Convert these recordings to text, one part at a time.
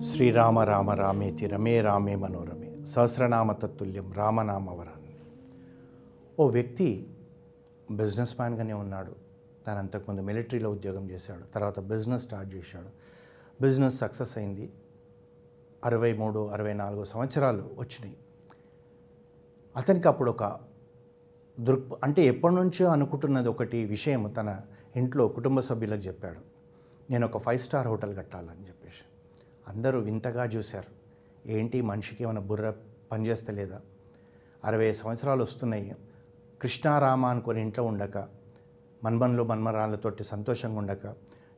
శ్రీరామ రామ రామేతి రమే రామే మనోరమే. సహస్రనామ తత్తుల్యం రామనామవరాన్ని ఓ వ్యక్తి బిజినెస్ మ్యాన్గానే ఉన్నాడు. తను అంతకుముందు మిలిటరీలో ఉద్యోగం చేశాడు. తర్వాత బిజినెస్ స్టార్ట్ చేశాడు. బిజినెస్ సక్సెస్ అయింది. అరవై మూడు అరవై నాలుగు సంవత్సరాలు వచ్చినాయి. అతనికి అప్పుడు ఒక దృక్ అంటే ఎప్పటి నుంచో అనుకుంటున్నది ఒకటి విషయం తన ఇంట్లో కుటుంబ సభ్యులకు చెప్పాడు. నేను ఒక ఫైవ్ స్టార్ హోటల్ కట్టాలని చెప్పేసి. అందరూ వింతగా చూశారు. ఏంటి మనిషికి ఏమైనా బుర్ర పనిచేస్తలేదా? అరవై సంవత్సరాలు వస్తున్నాయి. కృష్ణారామ అనుకుని ఇంట్లో ఉండక మన్మన్లు మన్మరాళ్ళతోటి సంతోషంగా ఉండక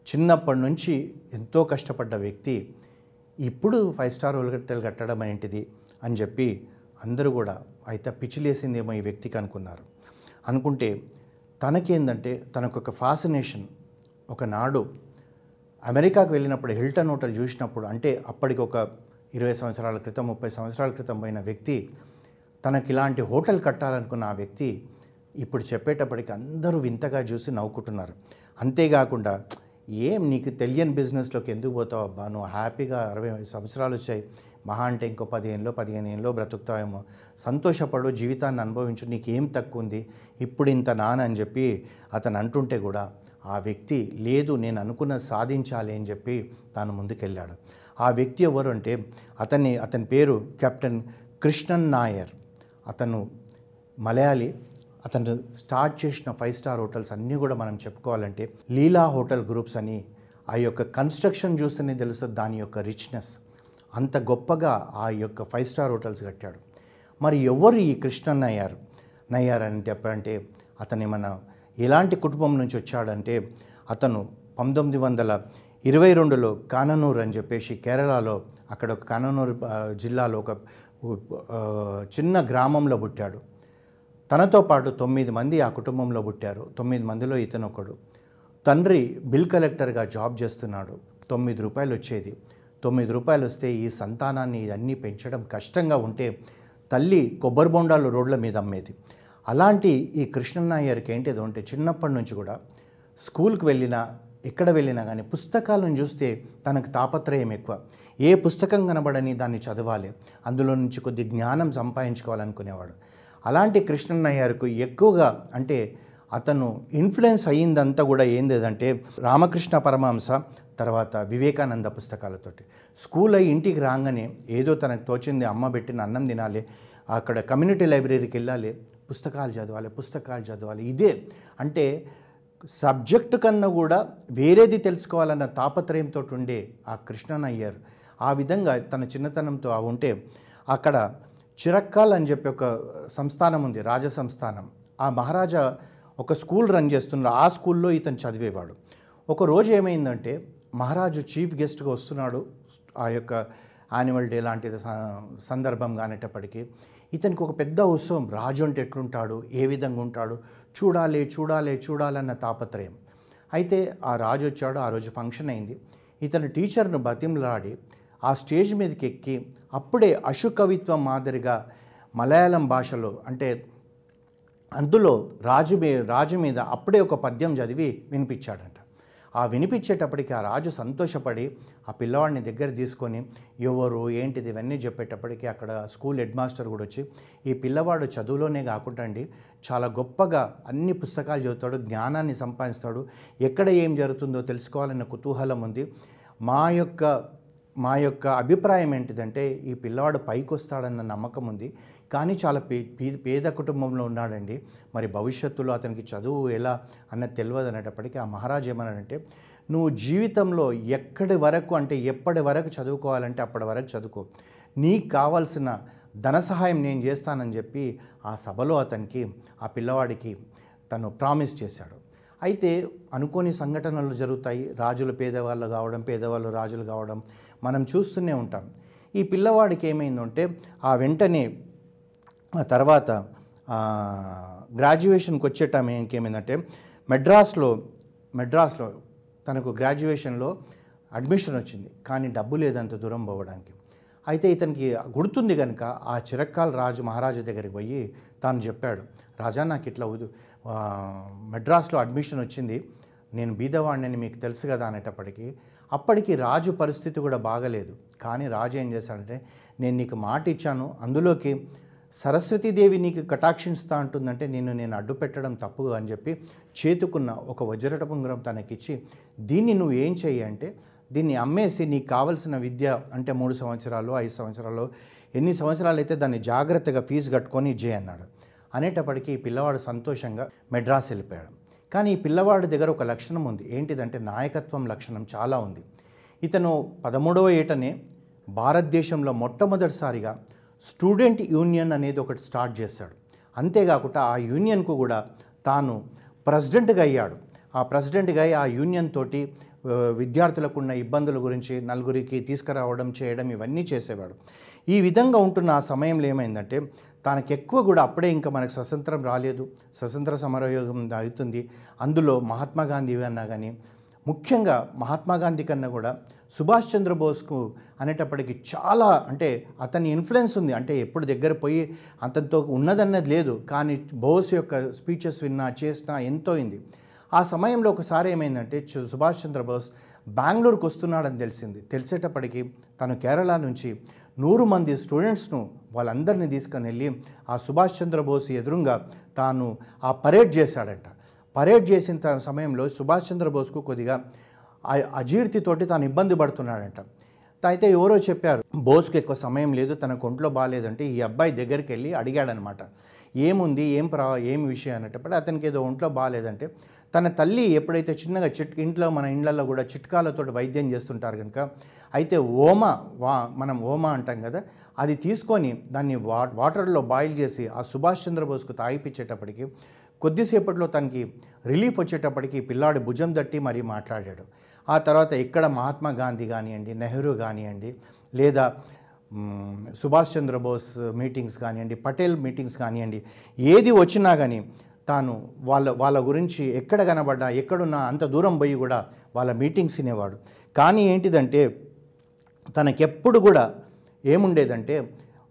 చిన్నప్పటి నుంచి ఎంతో కష్టపడ్డ వ్యక్తి ఇప్పుడు ఫైవ్ స్టార్ హోటల్ కట్టడం ఏంటిది అని చెప్పి అందరూ కూడా అయితే పిచ్చిలేసిందేమో ఈ వ్యక్తికి అనుకున్నారు. అనుకుంటే తనకేందంటే తనకు ఒక ఫాసినేషన్ ఒకనాడు అమెరికాకు వెళ్ళినప్పుడు హిల్టన్ హోటల్ చూసినప్పుడు అంటే అప్పటికి ఒక ఇరవై సంవత్సరాల క్రితం ముప్పై సంవత్సరాల క్రితం పోయిన వ్యక్తి తనకి ఇలాంటి హోటల్ కట్టాలనుకున్న ఆ వ్యక్తి ఇప్పుడు చెప్పేటప్పటికి అందరూ వింతగా చూసి నవ్వుకుంటున్నారు. అంతేకాకుండా ఏం నీకు తెలియని బిజినెస్లోకి ఎందుకు పోతావు అబ్బా? నువ్వు హ్యాపీగా అరవై సంవత్సరాలు వచ్చాయి. మహా అంటే ఇంకో పదిహేనులో పదిహేను ఏళ్ళలో బ్రతుకుతావేమో. సంతోషపడు జీవితాన్ని అనుభవించు నీకేం తక్కువ ఉంది ఇప్పుడు ఇంత నాన్న అని చెప్పి అతను అంటుంటే కూడా ఆ వ్యక్తి లేదు నేను అనుకున్న సాధించాలి అని చెప్పి తాను ముందుకెళ్ళాడు. ఆ వ్యక్తి ఎవరు అంటే అతన్ని అతని పేరు కెప్టెన్ కృష్ణన్ నాయర్. అతను మలయాళీ. అతను స్టార్ట్ చేసిన ఫైవ్ స్టార్ హోటల్స్ అన్నీ కూడా మనం చెప్పుకోవాలంటే లీలా హోటల్ గ్రూప్స్ అని ఆ యొక్క కన్స్ట్రక్షన్ చూస్తేనే తెలుస్తుంది దాని యొక్క రిచ్నెస్. అంత గొప్పగా ఆ యొక్క ఫైవ్ స్టార్ హోటల్స్ కట్టాడు. మరి ఎవరు ఈ కృష్ణన్ నయ్యారు? నయ్యార్ అని చెప్పంటే అతను ఏమన్నా ఎలాంటి కుటుంబం నుంచి వచ్చాడంటే అతను పంతొమ్మిది వందల ఇరవై రెండులో కాననూర్ అని చెప్పేసి కేరళలో అక్కడ ఒక కాననూర్ జిల్లాలో ఒక చిన్న గ్రామంలో పుట్టాడు. తనతో పాటు తొమ్మిది మంది ఆ కుటుంబంలో పుట్టారు. తొమ్మిది మందిలో ఇతను ఒకడు. తండ్రి బిల్ కలెక్టర్గా జాబ్ చేస్తున్నాడు. తొమ్మిది రూపాయలు వచ్చేది. తొమ్మిది రూపాయలు వస్తే ఈ సంతానాన్ని ఇవన్నీ పెంచడం కష్టంగా ఉంటే తల్లి కొబ్బరి బొండాలు రోడ్ల మీద అమ్మేది. అలాంటి ఈ కృష్ణనాయర్కి ఏంటిదో అంటే చిన్నప్పటి నుంచి కూడా స్కూల్కి వెళ్ళినా ఎక్కడ వెళ్ళినా కానీ పుస్తకాలను చూస్తే తనకు తాపత్రయం ఎక్కువ. ఏ పుస్తకం కనబడని దాన్ని చదవాలి. అందులో నుంచి కొద్ది జ్ఞానం సంపాదించుకోవాలనుకునేవాడు. అలాంటి కృష్ణన్నయ్యకు ఎక్కువగా అంటే అతను ఇన్ఫ్లుయెన్స్ అయ్యిందంతా కూడా ఏందేదంటే రామకృష్ణ పరమహంస తర్వాత వివేకానంద పుస్తకాలతోటి. స్కూల్ అయ్యి ఇంటికి రాగానే ఏదో తనకు తోచింది అమ్మ పెట్టిన అన్నం తినాలి అక్కడ కమ్యూనిటీ లైబ్రరీకి వెళ్ళాలి పుస్తకాలు చదవాలి పుస్తకాలు చదవాలి. ఇదే అంటే సబ్జెక్టు కన్నా కూడా వేరేది తెలుసుకోవాలన్న తాపత్రయంతో ఉండే ఆ కృష్ణనయ్యర్ ఆ విధంగా తన చిన్నతనంతో ఆ ఉంటే అక్కడ చిరక్కాల్ అని చెప్పి ఒక సంస్థానం ఉంది రాజ సంస్థానం. ఆ మహారాజా ఒక స్కూల్ రన్ చేస్తున్నారు ఆ స్కూల్లో ఇతను చదివేవాడు. ఒక రోజు ఏమైందంటే మహారాజు చీఫ్ గెస్ట్గా వస్తున్నాడు ఆ యొక్క యాన్యువల్ డే లాంటిది స- సందర్భం కానేటప్పటికీ. ఇతనికి ఒక పెద్ద ఉత్సవం రాజు అంటే ఎట్లుంటాడు? ఏ విధంగా ఉంటాడు? చూడాలి చూడాలి చూడాలన్న తాపత్రయం. అయితే ఆ రాజు వచ్చాడు ఆ రోజు ఫంక్షన్ అయింది. ఇతను టీచర్ను బతిమలాడి ఆ స్టేజ్ మీదకి ఎక్కి అప్పుడే అశుకవిత్వం మాదిరిగా మలయాళం భాషలో అంటే అందులో రాజు మీ రాజు మీద అప్పుడే ఒక పద్యం చదివి వినిపించాడంట. ఆ వినిపించేటప్పటికి ఆ రాజు సంతోషపడి ఆ పిల్లవాడిని దగ్గర తీసుకొని ఎవరు ఏంటిది ఇవన్నీ చెప్పేటప్పటికి అక్కడ స్కూల్ హెడ్ మాస్టర్ కూడా వచ్చి ఈ పిల్లవాడు చదువులోనే కాకుండా అండి చాలా గొప్పగా అన్ని పుస్తకాలు చదువుతాడు జ్ఞానాన్ని సంపాదిస్తాడు ఎక్కడ ఏం జరుగుతుందో తెలుసుకోవాలన్న కుతూహలం ఉంది. మా యొక్క మా యొక్క అభిప్రాయం ఏంటిదంటే ఈ పిల్లవాడు పైకి వస్తాడన్న నమ్మకం ఉంది. కానీ చాలా పే పేద కుటుంబంలో ఉన్నాడండి. మరి భవిష్యత్తులో అతనికి చదువు ఎలా అన్నది తెలియదు అనేటప్పటికీ ఆ మహారాజు ఏమన్నాడంటే నువ్వు జీవితంలో ఎక్కడి వరకు అంటే ఎప్పటి వరకు చదువుకోవాలంటే అప్పటి వరకు చదువుకో. నీకు కావాల్సిన ధన సహాయం నేను చేస్తానని చెప్పి ఆ సభలో అతనికి ఆ పిల్లవాడికి తను ప్రామిస్ చేశాడు. అయితే అనుకోని సంఘటనలు జరుగుతాయి. రాజులు పేదవాళ్ళు కావడం పేదవాళ్ళు రాజులు కావడం మనం చూస్తూనే ఉంటాం. ఈ పిల్లవాడికి ఏమైందంటే ఆ వెంటనే తర్వాత గ్రాడ్యుయేషన్కి వచ్చే టైం ఇంకేమైందంటే మెడ్రాస్లో మెడ్రాస్లో తనకు గ్రాడ్యుయేషన్లో అడ్మిషన్ వచ్చింది. కానీ డబ్బు లేదంత దూరం పోవడానికి. అయితే ఇతనికి గుర్తుంది కనుక ఆ చిరక్కాల రాజు మహారాజు దగ్గరికి పోయి తాను చెప్పాడు రాజా నాకు ఇట్లా ఉదు- మెడ్రాస్లో అడ్మిషన్ వచ్చింది. నేను బీదవాడిని మీకు తెలుసు కదా అనేటప్పటికీ అప్పటికి రాజు పరిస్థితి కూడా బాగలేదు. కానీ రాజు ఏం చేశాడంటే నేను నీకు మాట ఇచ్చాను. అందులోకి సరస్వతీదేవి నీకు కటాక్షిస్తా అంటుందంటే నిన్ను నేను అడ్డు పెట్టడం తప్పు అని చెప్పి చేతుకున్న ఒక వజ్రట ఉంగరం తనకిచ్చి దీన్ని నువ్వు ఏం చెయ్యి అంటే దీన్ని అమ్మేసి నీకు కావలసిన విద్య అంటే మూడు సంవత్సరాలు ఐదు సంవత్సరాలు ఎన్ని సంవత్సరాలు అయితే దాన్ని జాగ్రత్తగా ఫీజు కట్టుకొని జే అన్నాడు. అనేటప్పటికీ ఈ పిల్లవాడు సంతోషంగా మెడ్రాస్ వెళ్ళిపోయాడు. కానీ ఈ పిల్లవాడి దగ్గర ఒక లక్షణం ఉంది. ఏంటిదంటే నాయకత్వం లక్షణం చాలా ఉంది. ఇతను పదమూడవ ఏటనే భారతదేశంలో మొట్టమొదటిసారిగా స్టూడెంట్ యూనియన్ అనేది ఒకటి స్టార్ట్ చేశాడు. అంతేకాకుండా ఆ యూనియన్కు కూడా తాను ప్రెసిడెంట్గా అయ్యాడు. ఆ ప్రెసిడెంట్గా అయ్యి ఆ యూనియన్ తోటి విద్యార్థులకు ఉన్న ఇబ్బందుల గురించి నలుగురికి తీసుకురావడం చేయడం ఇవన్నీ చేసేవాడు. ఈ విధంగా ఉంటున్న ఆ సమయంలో ఏమైందంటే తనకు ఎక్కువ కూడా అప్పుడే ఇంకా మనకు స్వతంత్రం రాలేదు. స్వతంత్ర సమరయోగం అవుతుంది. అందులో మహాత్మా గాంధీ అన్నా కానీ ముఖ్యంగా మహాత్మా గాంధీ కన్నా కూడా సుభాష్ చంద్రబోస్కు అనేటప్పటికి చాలా అంటే అతని ఇన్ఫ్లుయెన్స్ ఉంది. అంటే ఎప్పుడు దగ్గర పోయి అతనితో ఉన్నదన్నది లేదు. కానీ బోస్ యొక్క స్పీచెస్ విన్నా చేసినా ఎంతో అయింది. ఆ సమయంలో ఒకసారి ఏమైందంటే చు- సుభాష్ చంద్రబోస్ బెంగళూరుకు వస్తున్నాడని తెలిసింది. తెలిసేటప్పటికి తను కేరళ నుంచి నూరు మంది స్టూడెంట్స్ను వాళ్ళందరినీ తీసుకొని వెళ్ళి ఆ సుభాష్ చంద్రబోస్ ఎదురుగా తాను ఆ పరేడ్ చేశాడంట. పరేడ్ చేసిన సమయంలో సుభాష్ చంద్రబోస్కు కొద్దిగా అజీర్తితోటి తాను ఇబ్బంది పడుతున్నాడంట. అయితే ఎవరో చెప్పారు బోస్కి ఎక్కువ సమయం లేదు తనకు ఒంట్లో బాగాలేదంటే ఈ అబ్బాయి దగ్గరికి వెళ్ళి అడిగాడనమాట. ఏముంది ఏం ప్రా ఏం విషయం అనేటప్పుడు అతనికి ఏదో ఒంట్లో బాగాలేదంటే తన తల్లి ఎప్పుడైతే చిన్నగా చిట్ ఇంట్లో మన ఇండ్లలో కూడా చిట్కాలతో వైద్యం చేస్తుంటారు కనుక అయితే ఓమ వా మనం ఓమ అంటాం కదా అది తీసుకొని దాన్ని వా వాటర్లో బాయిల్ చేసి ఆ సుభాష్ చంద్రబోస్కు తాగిపించేటప్పటికి కొద్దిసేపట్లో తనకి రిలీఫ్ వచ్చేటప్పటికి పిల్లాడి భుజం తట్టి మరీ మాట్లాడాడు. ఆ తర్వాత ఇక్కడ మహాత్మా గాంధీ కానివ్వండి నెహ్రూ కానివ్వండి లేదా సుభాష్ చంద్రబోస్ మీటింగ్స్ కానివ్వండి పటేల్ మీటింగ్స్ కానివ్వండి ఏది వచ్చినా కానీ తాను వాళ్ళ వాళ్ళ గురించి ఎక్కడ కనబడ్డా ఎక్కడున్నా అంత దూరం పోయి కూడా వాళ్ళ మీటింగ్స్ వినేవాడు కానీ ఏంటిదంటే తనకెప్పుడు కూడా ఏముండేదంటే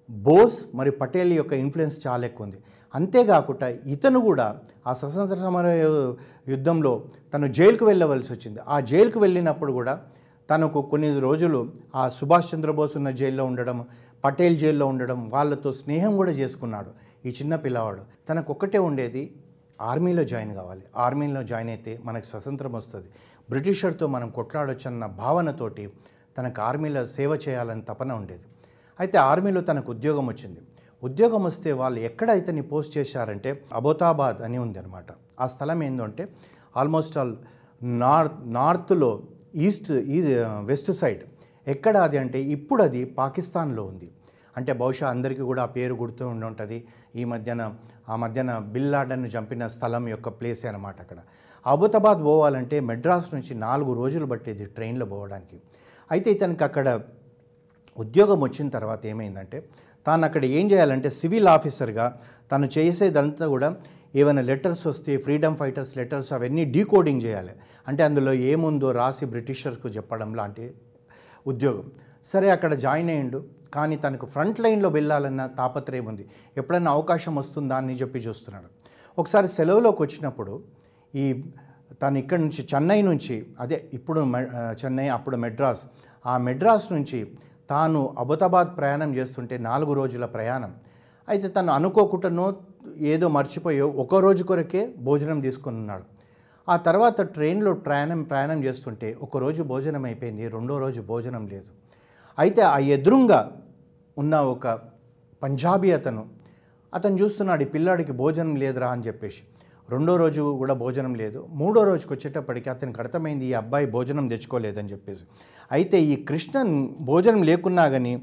బోస్ మరి పటేల్ యొక్క ఇన్ఫ్లుయెన్స్ చాలా ఎక్కువ ఉంది. అంతేకాకుండా ఇతను కూడా ఆ స్వతంత్ర సమర యుద్ధంలో తను జైలుకు వెళ్ళవలసి వచ్చింది. ఆ జైలుకు వెళ్ళినప్పుడు కూడా తనకు కొన్ని రోజులు ఆ సుభాష్ చంద్రబోస్ ఉన్న జైల్లో ఉండడం పటేల్ జైల్లో ఉండడం వాళ్ళతో స్నేహం కూడా చేసుకున్నాడు ఈ చిన్న పిల్లవాడు. తనకు ఒక్కటే ఉండేది ఆర్మీలో జాయిన్ కావాలి. ఆర్మీలో జాయిన్ అయితే మనకు స్వతంత్రం వస్తుంది. బ్రిటిషర్తో మనం కొట్లాడొచ్చన్న భావనతోటి తనకు ఆర్మీలో సేవ చేయాలని తపన ఉండేది. అయితే ఆర్మీలో తనకు ఉద్యోగం వచ్చింది. ఉద్యోగం వస్తే వాళ్ళు ఎక్కడ నీ పోస్ట్ చేశారంటే అబోతాబాద్ అని ఉంది అనమాట ఆ స్థలం ఏంటంటే ఆల్మోస్ట్ ఆల్ నార్త్ నార్త్లో ఈస్ట్ ఈ వెస్ట్ సైడ్. ఎక్కడ అది అంటే ఇప్పుడు అది పాకిస్తాన్లో ఉంది. అంటే బహుశా అందరికీ కూడా ఆ పేరు గుర్తు ఉండి ఉంటుంది. ఈ మధ్యన ఆ మధ్యన బిల్లాడన్ను చంపిన స్థలం యొక్క ప్లేసే అనమాట అక్కడ. అబుతాబాద్ పోవాలంటే మెడ్రాస్ నుంచి నాలుగు రోజులు పట్టేది ట్రైన్లో పోవడానికి. అయితే ఇతనికి అక్కడ ఉద్యోగం వచ్చిన తర్వాత ఏమైందంటే తాను అక్కడ ఏం చేయాలంటే సివిల్ ఆఫీసర్గా తను చేసేదంతా కూడా ఏమైనా లెటర్స్ వస్తే ఫ్రీడమ్ ఫైటర్స్ లెటర్స్ అవన్నీ డీకోడింగ్ చేయాలి. అంటే అందులో ఏముందో రాసి బ్రిటిషర్స్కు చెప్పడం లాంటి ఉద్యోగం. సరే అక్కడ జాయిన్ అయ్యిండు. కానీ తనకు ఫ్రంట్ లైన్లో వెళ్ళాలన్న తాపత్రయం ఉంది. ఎప్పుడైనా అవకాశం వస్తుందా అని చెప్పి చూస్తున్నాడు. ఒకసారి సెలవులోకి వచ్చినప్పుడు ఈ తను ఇక్కడ నుంచి చెన్నై నుంచి అదే ఇప్పుడు మె- చెన్నై అప్పుడు మెడ్రాస్ ఆ మెడ్రాస్ నుంచి తాను అబుతాబాద్ ప్రయాణం చేస్తుంటే నాలుగు రోజుల ప్రయాణం. అయితే తను అనుకోకుండానో ఏదో మర్చిపోయో ఒక రోజు కొరకే భోజనం తీసుకుని ఉన్నాడు ఆ తర్వాత ట్రైన్లో ప్రయాణం ప్రయాణం చేస్తుంటే ఒక రోజు భోజనం అయిపోయింది రెండో రోజు భోజనం లేదు. అయితే ఆ ఎదురుంగా ఉన్న ఒక పంజాబీ అతను అతను చూస్తున్నాడు ఈ పిల్లాడికి భోజనం లేదురా అని చెప్పేసి. రెండో రోజు కూడా భోజనం లేదు. మూడో రోజుకి వచ్చేటప్పటికి అతనికి అర్థమైంది ఈ అబ్బాయి భోజనం తెచ్చుకోలేదని చెప్పేసి. అయితే ఈ కృష్ణన్ భోజనం లేకున్నా కానీ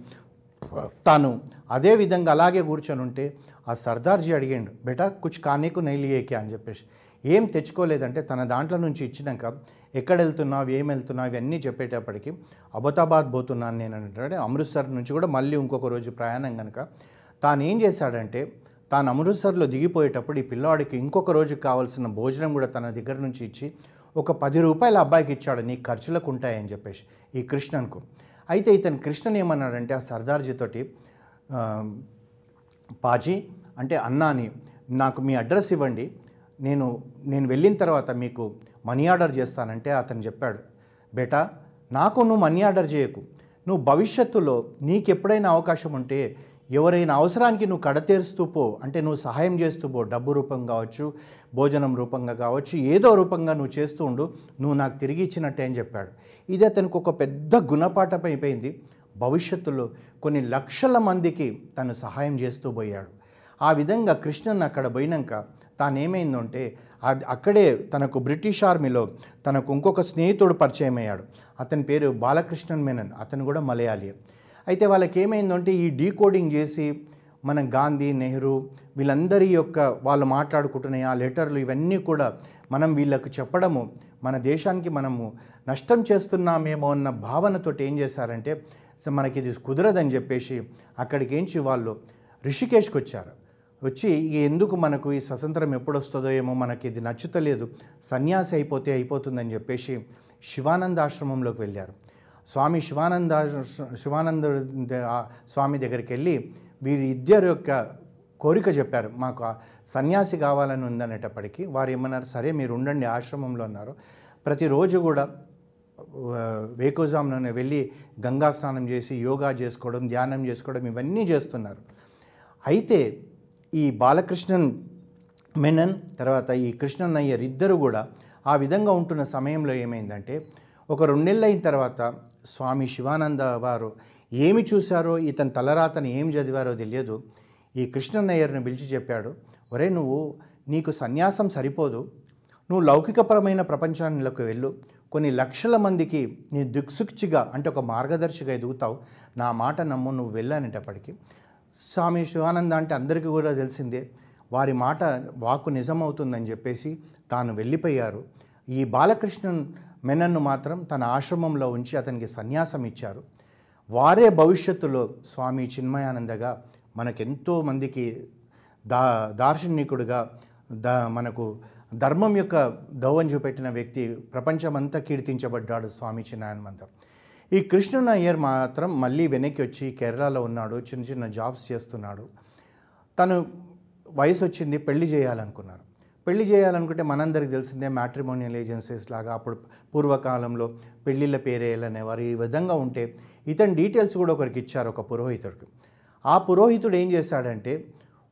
తాను అదే విధంగా అలాగే కూర్చొని ఉంటే ఆ సర్దార్జీ అడిగాడు బేటా కుచ్ కానీకు నైలియేకే అని చెప్పేసి. ఏం తెచ్చుకోలేదంటే తన దాంట్లో నుంచి ఇచ్చినాక ఎక్కడ వెళ్తున్నావు ఏం వెళ్తున్నావు ఇవన్నీ చెప్పేటప్పటికి అబోతాబాద్ పోతున్నాను నేను అంటే అమృత్సర్ నుంచి కూడా మళ్ళీ ఇంకొక రోజు ప్రయాణం కనుక తాను ఏం చేశాడంటే తాను అమృత్సర్లో దిగిపోయేటప్పుడు ఈ పిల్లవాడికి ఇంకొక రోజుకి కావాల్సిన భోజనం కూడా తన దగ్గర నుంచి ఇచ్చి ఒక పది రూపాయల అబ్బాయికి ఇచ్చాడు. నీ ఖర్చులకు ఉంటాయని చెప్పేసి. ఈ కృష్ణన్కు. అయితే ఇతను కృష్ణన్ ఏమన్నాడంటే ఆ సర్దార్జీతోటి పాజీ అంటే అన్నాని నాకు మీ అడ్రస్ ఇవ్వండి. నేను నేను వెళ్ళిన తర్వాత మీకు మనీ ఆర్డర్ చేస్తానంటే అతను చెప్పాడు. బేటా నాకు నువ్వు మనీ ఆర్డర్ చేయకు. నువ్వు భవిష్యత్తులో నీకు ఎప్పుడైనా అవకాశం ఉంటే ఎవరైనా అవసరానికి నువ్వు కడతీరుస్తూ పో అంటే నువ్వు సహాయం చేస్తూ పో డబ్బు రూపం కావచ్చు భోజనం రూపంగా కావచ్చు ఏదో రూపంగా నువ్వు చేస్తూ ఉండు నువ్వు నాకు తిరిగి ఇచ్చినట్టే అని చెప్పాడు. ఇది అతనికి ఒక పెద్ద గుణపాఠం అయిపోయింది. భవిష్యత్తులో కొన్ని లక్షల మందికి తను సహాయం చేస్తూ పోయాడు. ఆ విధంగా కృష్ణన్ అక్కడ పోయినాక తానేమైందంటే అది అక్కడే తనకు బ్రిటిష్ ఆర్మీలో తనకు ఇంకొక స్నేహితుడు పరిచయం అయ్యాడు అతని పేరు బాలకృష్ణన్ మేనన్ అతను కూడా మలయాళీ అయితే వాళ్ళకి ఏమైందంటే ఈ డీకోడింగ్ చేసి మన గాంధీ నెహ్రూ వీళ్ళందరి యొక్క వాళ్ళు మాట్లాడుకుంటున్న ఆ లెటర్లు ఇవన్నీ కూడా మనం వీళ్ళకు చెప్పడము మన దేశానికి మనము నష్టం చేస్తున్నామేమో అన్న భావనతోటి ఏం చేశారంటే మనకి ఇది కుదరదని చెప్పేసి అక్కడికి ఏంచి వాళ్ళు రిషికేష్కి వచ్చారు. వచ్చి ఎందుకు మనకు ఈ స్వతంత్రం ఎప్పుడు వస్తుందో ఏమో మనకి ఇది నచ్చుతలేదు. సన్యాసి అయిపోతే అయిపోతుందని చెప్పేసి శివానంద ఆశ్రమంలోకి వెళ్ళారు. స్వామి శివానంద శివానంద స్వామి దగ్గరికి వెళ్ళి వీరి ఇద్దరు యొక్క కోరిక చెప్పారు. మాకు సన్యాసి కావాలని ఉందనేటప్పటికీ వారు ఏమన్నారు సరే మీరు ఉండండి ఆశ్రమంలో ఉన్నారు. ప్రతిరోజు కూడా ఆ, వేకోజాంలోనే వెళ్ళి గంగా స్నానం చేసి యోగా చేసుకోవడం ధ్యానం చేసుకోవడం ఇవన్నీ చేస్తున్నారు. అయితే ఈ బాలకృష్ణన్ మెనన్ తర్వాత ఈ కృష్ణన్ అయ్యర్ ఇద్దరు కూడా ఆ విధంగా ఉంటున్న సమయంలో ఏమైందంటే ఒక రెండేళ్ళు అయిన తర్వాత స్వామి శివానంద వారు ఏమి చూశారో ఇతని తలరాతను ఏం చదివారో తెలియదు. ఈ కృష్ణన్నయ్యర్ని పిలిచి చెప్పాడు ఒరే నువ్వు నీకు సన్యాసం సరిపోదు. నువ్వు లౌకికపరమైన ప్రపంచానికి వెళ్ళు. కొన్ని లక్షల మందికి నీ దిక్సుక్చిగా అంటే ఒక మార్గదర్శిగా ఎదుగుతావు. నా మాట నమ్ము నువ్వు వెళ్ళానేటప్పటికీ స్వామి శివానంద అంటే అందరికీ కూడా తెలిసిందే. వారి మాట వాక్కు నిజమవుతుందని చెప్పేసి తాను వెళ్ళిపోయారు. ఈ బాలకృష్ణన్ మెనన్ను మాత్రం తన ఆశ్రమంలో ఉంచి అతనికి సన్యాసం ఇచ్చారు. వారే భవిష్యత్తులో స్వామి చిన్మయానందగా మనకెంతో మందికి దా దార్శనికుడుగా దా మనకు ధర్మం యొక్క దౌవం చూపెట్టిన వ్యక్తి ప్రపంచమంతా కీర్తించబడ్డాడు స్వామి చిన్మయానంద. ఈ కృష్ణన్ అయ్యర్ మాత్రం మళ్ళీ వెనక్కి వచ్చి కేరళలో ఉన్నాడు చిన్న చిన్న జాబ్స్ చేస్తున్నాడు. తను వయసు వచ్చింది పెళ్ళి చేయాలనుకున్నారు. పెళ్ళి చేయాలనుకుంటే మనందరికి తెలిసిందే మ్యాట్రిమోనియల్ ఏజెన్సీస్ లాగా అప్పుడు పూర్వకాలంలో పెళ్ళిళ్ళ పేరేయాలనేవారు ఈ విధంగా ఉంటే ఇతని డీటెయిల్స్ కూడా ఒకరికి ఇచ్చారు ఒక పురోహితుడికి. ఆ పురోహితుడు ఏం చేశాడంటే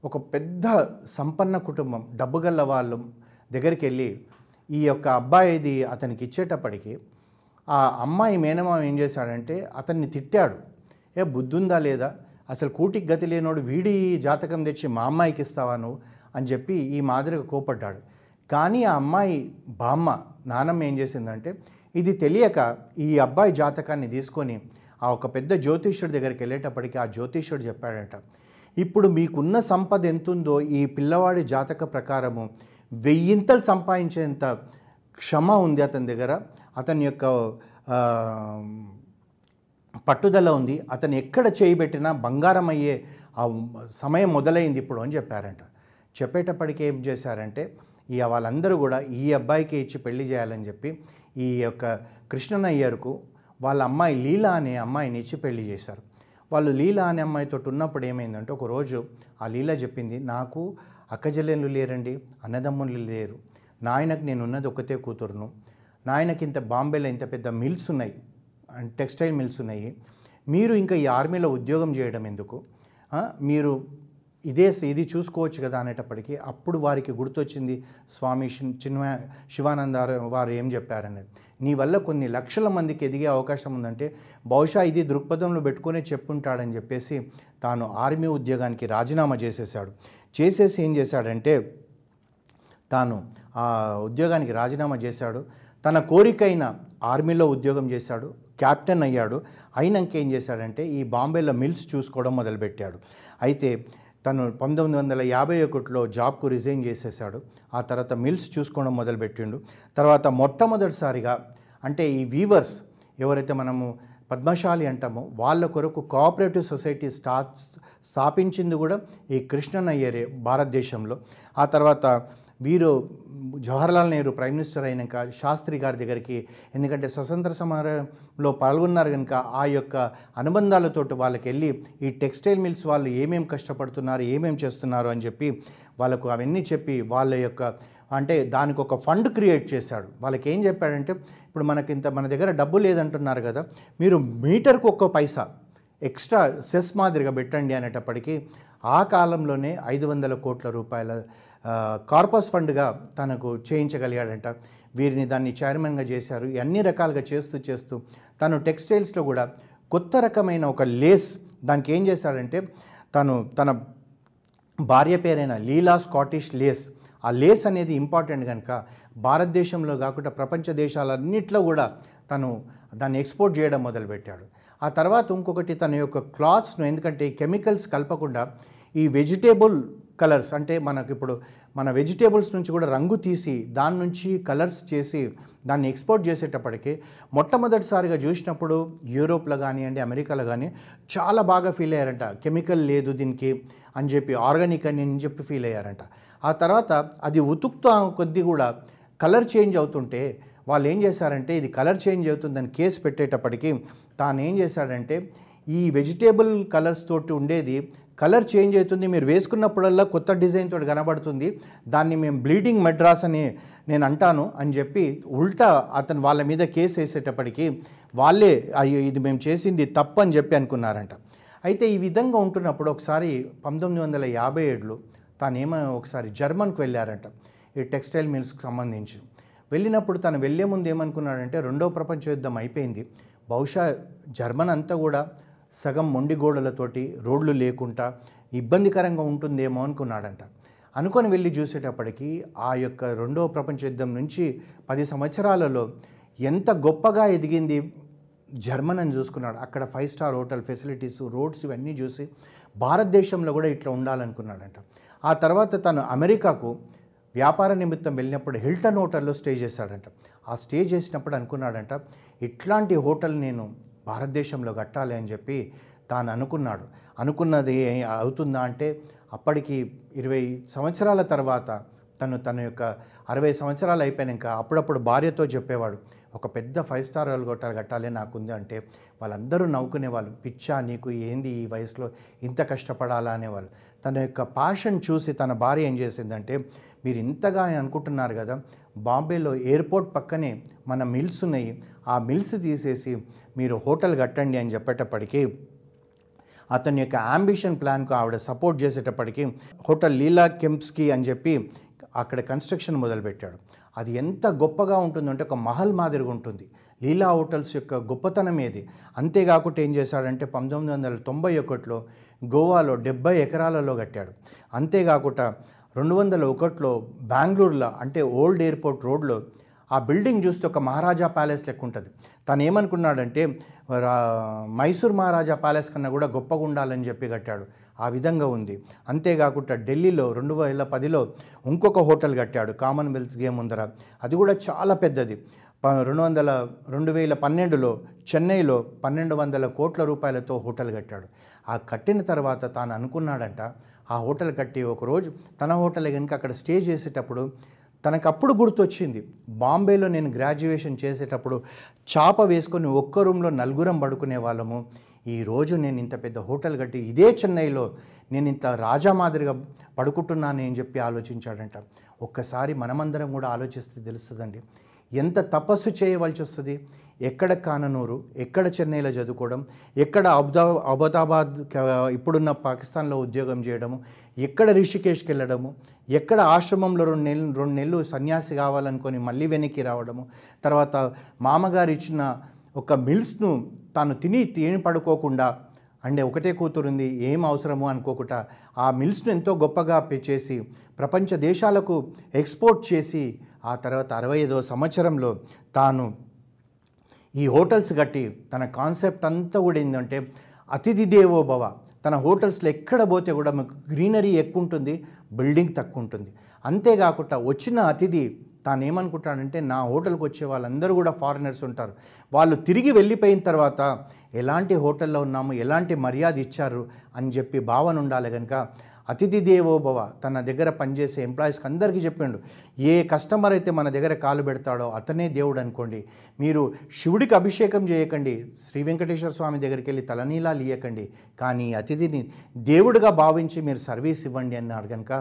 ఒక పెద్ద సంపన్న కుటుంబం డబ్బు గల్ల వాళ్ళు దగ్గరికి వెళ్ళి ఈ యొక్క అబ్బాయిది అతనికి ఇచ్చేటప్పటికి ఆ అమ్మాయి మేనమామ ఏం చేశాడంటే అతన్ని తిట్టాడు. ఏ బుద్ధుందా లేదా? అసలు కూటికి గతి లేనోడు వీడి జాతకం తెచ్చి మా అమ్మాయికి ఇస్తావా నువ్వు? అని చెప్పి ఈ మాదిరిగా కోపడ్డాడు కానీ ఆ అమ్మాయి బామ్మ నానమ్మ ఏం చేసిందంటే ఇది తెలియక ఈ అబ్బాయి జాతకాన్ని తీసుకొని ఆ ఒక పెద్ద జ్యోతిష్యుడి దగ్గరికి వెళ్ళేటప్పటికి ఆ జ్యోతిష్యుడు చెప్పాడట ఇప్పుడు మీకున్న సంపద ఎంతుందో ఈ పిల్లవాడి జాతక ప్రకారము వెయ్యింతలు సంపాదించేంత క్షమ ఉంది అతని దగ్గర. అతని యొక్క పట్టుదల ఉంది. అతను ఎక్కడ చేయబెట్టినా బంగారం అయ్యే ఆ సమయం మొదలైంది ఇప్పుడు అని చెప్పారంట. చెప్పేటప్పటికి ఏం చేశారంటే ఈ వాళ్ళందరూ కూడా ఈ అబ్బాయికి ఇచ్చి పెళ్ళి చేయాలని చెప్పి ఈ యొక్క కృష్ణన్ అయ్యర్కు వాళ్ళ అమ్మాయి లీలా అనే అమ్మాయిని ఇచ్చి పెళ్ళి చేశారు. వాళ్ళు లీలా అనే అమ్మాయితో ఉన్నప్పుడు ఏమైందంటే ఒకరోజు ఆ లీలా చెప్పింది నాకు అక్కజల్లెళ్ళు లేరండి అన్నదమ్ములు లేరు. నాయనకు నేను ఉన్నది ఒకతే కూతురును. నాయనకి ఇంత బాంబేలో ఇంత పెద్ద మిల్స్ ఉన్నాయి అండ్ టెక్స్టైల్ మిల్స్ ఉన్నాయి. మీరు ఇంకా ఈ ఆర్మీలో ఉద్యోగం చేయడం ఎందుకు? మీరు ఇదే ఇది చూసుకోవచ్చు కదా అనేటప్పటికీ అప్పుడు వారికి గుర్తొచ్చింది స్వామి చిన్మ శివానంద వారు ఏం చెప్పారనేది. నీ వల్ల కొన్ని లక్షల మందికి ఎదిగే అవకాశం ఉందంటే బహుశా ఇది దృక్పథంలో పెట్టుకునే చెప్పుంటాడని చెప్పేసి తాను ఆర్మీ ఉద్యోగానికి రాజీనామా చేసేసాడు చేసేసి ఏం చేశాడంటే తాను ఆ ఉద్యోగానికి రాజీనామా చేశాడు. తన కోరికైన ఆర్మీలో ఉద్యోగం చేశాడు. కెప్టెన్ అయ్యాడు. అయినాక ఏం చేశాడంటే ఈ బాంబేలో మిల్స్ చూసుకోవడం మొదలుపెట్టాడు. అయితే తను పంతొమ్మిది వందల యాభై ఒకటిలో జాబ్కు రిజైన్ చేసేసాడు ఆ తర్వాత మిల్స్ చూసుకోవడం మొదలుపెట్టిండు. తర్వాత మొట్టమొదటిసారిగా అంటే ఈ వీవర్స్ ఎవరైతే మనము పద్మశాలి అంటామో వాళ్ళ కొరకు కోఆపరేటివ్ సొసైటీ స్టా స్థాపించింది కూడా ఈ కృష్ణన్ అయ్యరే భారతదేశంలో. ఆ తర్వాత వీరు జవహర్లాల్ నెహ్రూ ప్రైమ్ మినిస్టర్ అయినాక శాస్త్రి గారి దగ్గరికి ఎందుకంటే స్వతంత్ర సమరంలో పాల్గొన్నారు కనుక ఆ యొక్క అనుబంధాలతోటి వాళ్ళకి వెళ్ళి ఈ టెక్స్టైల్ మిల్స్ వాళ్ళు ఏమేమి కష్టపడుతున్నారు ఏమేమి చేస్తున్నారు అని చెప్పి వాళ్ళకు అవన్నీ చెప్పి వాళ్ళ యొక్క అంటే దానికి ఒక ఫండ్ క్రియేట్ చేశాడు. వాళ్ళకి ఏం చెప్పాడంటే ఇప్పుడు మనకి ఇంత మన దగ్గర డబ్బు లేదంటున్నారు కదా మీరు మీటర్కు ఒక్క పైసా ఎక్స్ట్రా సెస్ మాదిరిగా పెట్టండి అనేటప్పటికీ ఆ కాలంలోనే ఐదు వందల కోట్ల రూపాయల కార్పస్ ఫండ్గా తనకు చేయించగలిగాడంట. వీరిని దాన్ని చైర్మన్గా చేశారు. అన్ని రకాలుగా చేస్తూ చేస్తూ తను టెక్స్టైల్స్లో కూడా కొత్త రకమైన ఒక లేస్ దానికి ఏం చేశాడంటే తను తన భార్య పేరైన లీలా స్కాటిష్ లేస్. ఆ లేస్ అనేది ఇంపార్టెంట్ కనుక భారతదేశంలో కాకుండా ప్రపంచ దేశాలన్నిట్లో కూడా తను దాన్ని ఎక్స్పోర్ట్ చేయడం మొదలుపెట్టాడు. ఆ తర్వాత ఇంకొకటి తన యొక్క క్లాత్స్ను ఎందుకంటే కెమికల్స్ కలపకుండా ఈ వెజిటేబుల్ కలర్స్ అంటే మనకి ఇప్పుడు మన వెజిటేబుల్స్ నుంచి కూడా రంగు తీసి దాని నుంచి కలర్స్ చేసి దాన్ని ఎక్స్పోర్ట్ చేసేటప్పటికి మొట్టమొదటిసారిగా చూసినప్పుడు యూరోప్లో కానివ్వండి అమెరికాలో కానీ చాలా బాగా ఫీల్ అయ్యారంట. కెమికల్ లేదు దీనికి అని చెప్పి ఆర్గానిక్ అని అని చెప్పి ఫీల్ అయ్యారంట. ఆ తర్వాత అది ఉతుకుతా కొద్దీ కూడా కలర్ చేంజ్ అవుతుంటే వాళ్ళు ఏం చేశారంటే ఇది కలర్ చేంజ్ అవుతుందని కేసు పెట్టేటప్పటికి తాను ఏం చేశాడంటే ఈ వెజిటేబుల్ కలర్స్ తోటి ఉండేది కలర్ చేంజ్ అవుతుంది. మీరు వేసుకున్నప్పుడల్లా కొత్త డిజైన్ తోటి కనబడుతుంది. దాన్ని మేము బ్లీడింగ్ మెడ్రాస్ అని నేను అంటాను అని చెప్పి ఉల్టా అతను వాళ్ళ మీద కేసు వేసేటప్పటికి వాళ్ళే అయ్యో ఇది మేము చేసింది తప్పని చెప్పి అనుకున్నారంట. అయితే ఈ విధంగా ఉంటున్నప్పుడు ఒకసారి పంతొమ్మిది వందల యాభై ఏడులో తాను ఏమో ఒకసారి జర్మన్కి వెళ్ళారంట. ఈ టెక్స్టైల్ మిల్స్కి సంబంధించి. వెళ్ళినప్పుడు తను వెళ్ళే ముందు ఏమనుకున్నాడంటే రెండో ప్రపంచ యుద్ధం అయిపోయింది. బహుశా జర్మన్ అంతా కూడా సగం మొండి గోడలతోటి రోడ్లు లేకుండా ఇబ్బందికరంగా ఉంటుందేమో అనుకున్నాడంట. అనుకొని వెళ్ళి చూసేటప్పటికీ ఆ యొక్క రెండవ ప్రపంచ యుద్ధం నుంచి పది సంవత్సరాలలో ఎంత గొప్పగా ఎదిగింది జర్మన్ అని చూసుకున్నాడు. అక్కడ five star hotel facilities roads ఇవన్నీ చూసి భారతదేశంలో కూడా ఇట్లా ఉండాలనుకున్నాడంట. ఆ తర్వాత తను అమెరికాకు వ్యాపార నిమిత్తం వెళ్ళినప్పుడు హిల్టన్ హోటల్లో స్టే చేశాడంట. ఆ స్టే చేసినప్పుడు అనుకున్నాడంట ఇట్లాంటి హోటల్ నేను భారతదేశంలో కట్టాలి అని చెప్పి తాను అనుకున్నాడు. అనుకున్నది ఏ- అవుతుందా అంటే అప్పటికి ఇరవై సంవత్సరాల తర్వాత తను తన యొక్క అరవై సంవత్సరాలు అయిపోయాక అప్పుడప్పుడు భార్యతో చెప్పేవాడు ఒక పెద్ద ఫైవ్ స్టార్ హోటల్ కట్టాలి నాకుంది అంటే వాళ్ళందరూ నవ్వుకునేవాళ్ళు పిచ్చా నీకు ఏంది ఈ వయసులో ఇంత కష్టపడాలా అనేవాళ్ళు. తన యొక్క ప్యాషన్ చూసి తన భార్య ఏం చేసిందంటే మీరు ఇంతగా అనుకుంటున్నారు కదా బాంబేలో ఎయిర్పోర్ట్ పక్కనే మన మిల్స్ ఉన్నాయి. ఆ మిల్స్ తీసేసి మీరు హోటల్ కట్టండి అని చెప్పేటప్పటికీ అతని యొక్క అంబిషన్ ప్లాన్కు ఆవిడ సపోర్ట్ చేసేటప్పటికి హోటల్ లీలా కెంప్స్కి అని చెప్పి అక్కడ కన్స్ట్రక్షన్ మొదలుపెట్టాడు. అది ఎంత గొప్పగా ఉంటుందంటే ఒక మహల్ మాదిరిగా ఉంటుంది. లీలా హోటల్స్ యొక్క గొప్పతనం ఏది? అంతేకాకుండా ఏం చేశాడంటే పంతొమ్మిది వందల తొంభై ఒకటిలో గోవాలో డెబ్బై ఎకరాలలో కట్టాడు. అంతేకాకుండా రెండు వందల ఒకటిలో బెంగళూరులో అంటే ఓల్డ్ ఎయిర్పోర్ట్ రోడ్లో ఆ బిల్డింగ్ చూస్తే ఒక మహారాజా ప్యాలెస్ లెక్క ఉంటుంది. తను ఏమనుకున్నాడంటే రా- మైసూర్ మహారాజా ప్యాలెస్ కన్నా కూడా గొప్పగా ఉండాలని చెప్పి కట్టాడు. ఆ విధంగా ఉంది. అంతేకాకుండా ఢిల్లీలో రెండు వేల పదిలో ఇంకొక హోటల్ కట్టాడు కామన్వెల్త్ గేమ్ ముందర. అది కూడా చాలా పెద్దది. ప- రెండు వందల రెండు వేల పన్నెండులో చెన్నైలో పన్నెండు వందల కోట్ల రూపాయలతో హోటల్ కట్టాడు. ఆ కట్టిన తర్వాత తాను అనుకున్నాడంట ఆ హోటల్ కట్టి ఒకరోజు తన హోటల్ కనుక అక్కడ స్టే చేసేటప్పుడు తనకు అప్పుడు గుర్తొచ్చింది. బాంబేలో నేను గ్రాడ్యుయేషన్ చేసేటప్పుడు చాప వేసుకొని ఒక్క రూమ్లో నలుగురం పడుకునే వాళ్ళము. ఈరోజు నేను ఇంత పెద్ద హోటల్ కట్టి ఇదే చెన్నైలో నేను ఇంత రాజా మాదిరిగా పడుకుంటున్నాను అని చెప్పి ఆలోచించాడంట. ఒక్కసారి మనమందరం కూడా ఆలోచిస్తే తెలుస్తుందండి. ఎంత తపస్సు చేయవలసి వస్తుంది? ఎక్కడ కాననూరు ఎక్కడ చెన్నైలో చదువుకోవడం ఎక్కడ అబుదా అబుదాబాద్ ఇప్పుడున్న పాకిస్తాన్లో ఉద్యోగం చేయడము ఎక్కడ రిషికేష్కి వెళ్ళడము ఎక్కడ ఆశ్రమంలో రెండు నెలలు రెండు నెలలు సన్యాసి కావాలనుకొని మళ్ళీ వెనక్కి రావడము తర్వాత మామగారు ఇచ్చిన ఒక మిల్స్ను తాను తిని తిని పడుకోకుండా అంటే ఒకటే కూతురుంది ఏం అవసరము అనుకోకుండా ఆ మిల్స్ను ఎంతో గొప్పగా చేసి ప్రపంచ దేశాలకు ఎక్స్పోర్ట్ చేసి ఆ తర్వాత అరవై ఐదవ సంవత్సరంలో తాను ఈ హోటల్స్ కట్టి తన కాన్సెప్ట్ అంతా కూడా ఏంటంటే అతిథి దేవో భవ. తన హోటల్స్లో ఎక్కడ పోతే కూడా మీకు గ్రీనరీ ఎక్కువ ఉంటుంది బిల్డింగ్ తక్కువ ఉంటుంది. అంతేకాకుండా వచ్చిన అతిథి తాను ఏమనుకుంటాడంటే నా హోటల్కి వచ్చే వాళ్ళందరూ కూడా ఫారినర్స్ ఉంటారు. వాళ్ళు తిరిగి వెళ్ళిపోయిన తర్వాత ఎలాంటి హోటల్లో ఉన్నాము ఎలాంటి మర్యాద ఇచ్చారు అని చెప్పి భావన ఉండాలి కనుక అతిథి దేవోభవ తన దగ్గర పనిచేసే ఎంప్లాయీస్కి అందరికీ చెప్పిండు. ఏ కస్టమర్ అయితే మన దగ్గర కాలు పెడతాడో అతనే దేవుడు అనుకోండి. మీరు శివుడికి అభిషేకం చేయకండి. శ్రీ వెంకటేశ్వర స్వామి దగ్గరికి వెళ్ళి తలనీలాలు ఇయ్యకండి. కానీ అతిథిని దేవుడిగా భావించి మీరు సర్వీస్ ఇవ్వండి అన్నాడు కనుక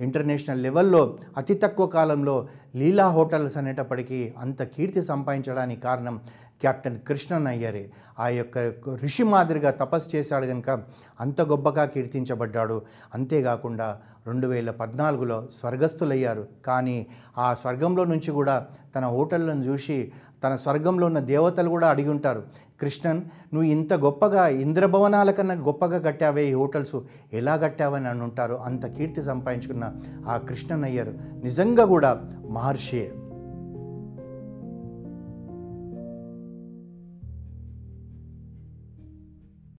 ఇంటర్నేషనల్ లెవెల్లో అతి తక్కువ కాలంలో లీలా హోటల్స్ అనేటప్పటికీ అంత కీర్తి సంపాదించడానికి కారణం కెప్టెన్ కృష్ణన్ అయ్యారే. ఆ యొక్క ఋషి మాదిరిగా తపస్సు చేశాడు కనుక అంత గొప్పగా కీర్తించబడ్డాడు. అంతేకాకుండా రెండు వేల పద్నాలుగులో స్వర్గస్థులయ్యారు. కానీ ఆ స్వర్గంలో నుంచి కూడా తన హోటళ్ళను చూసి తన స్వర్గంలో ఉన్న దేవతలు కూడా అడిగి ఉంటారు కృష్ణన్ నువ్వు ఇంత గొప్పగా ఇంద్రభవనాల కన్నా గొప్పగా కట్టావే ఈ హోటల్స్. ఎలా కట్టావని అని ఉంటారు అంత కీర్తి సంపాదించుకున్న ఆ కృష్ణన్ అయ్యారు. నిజంగా కూడా మహర్షియే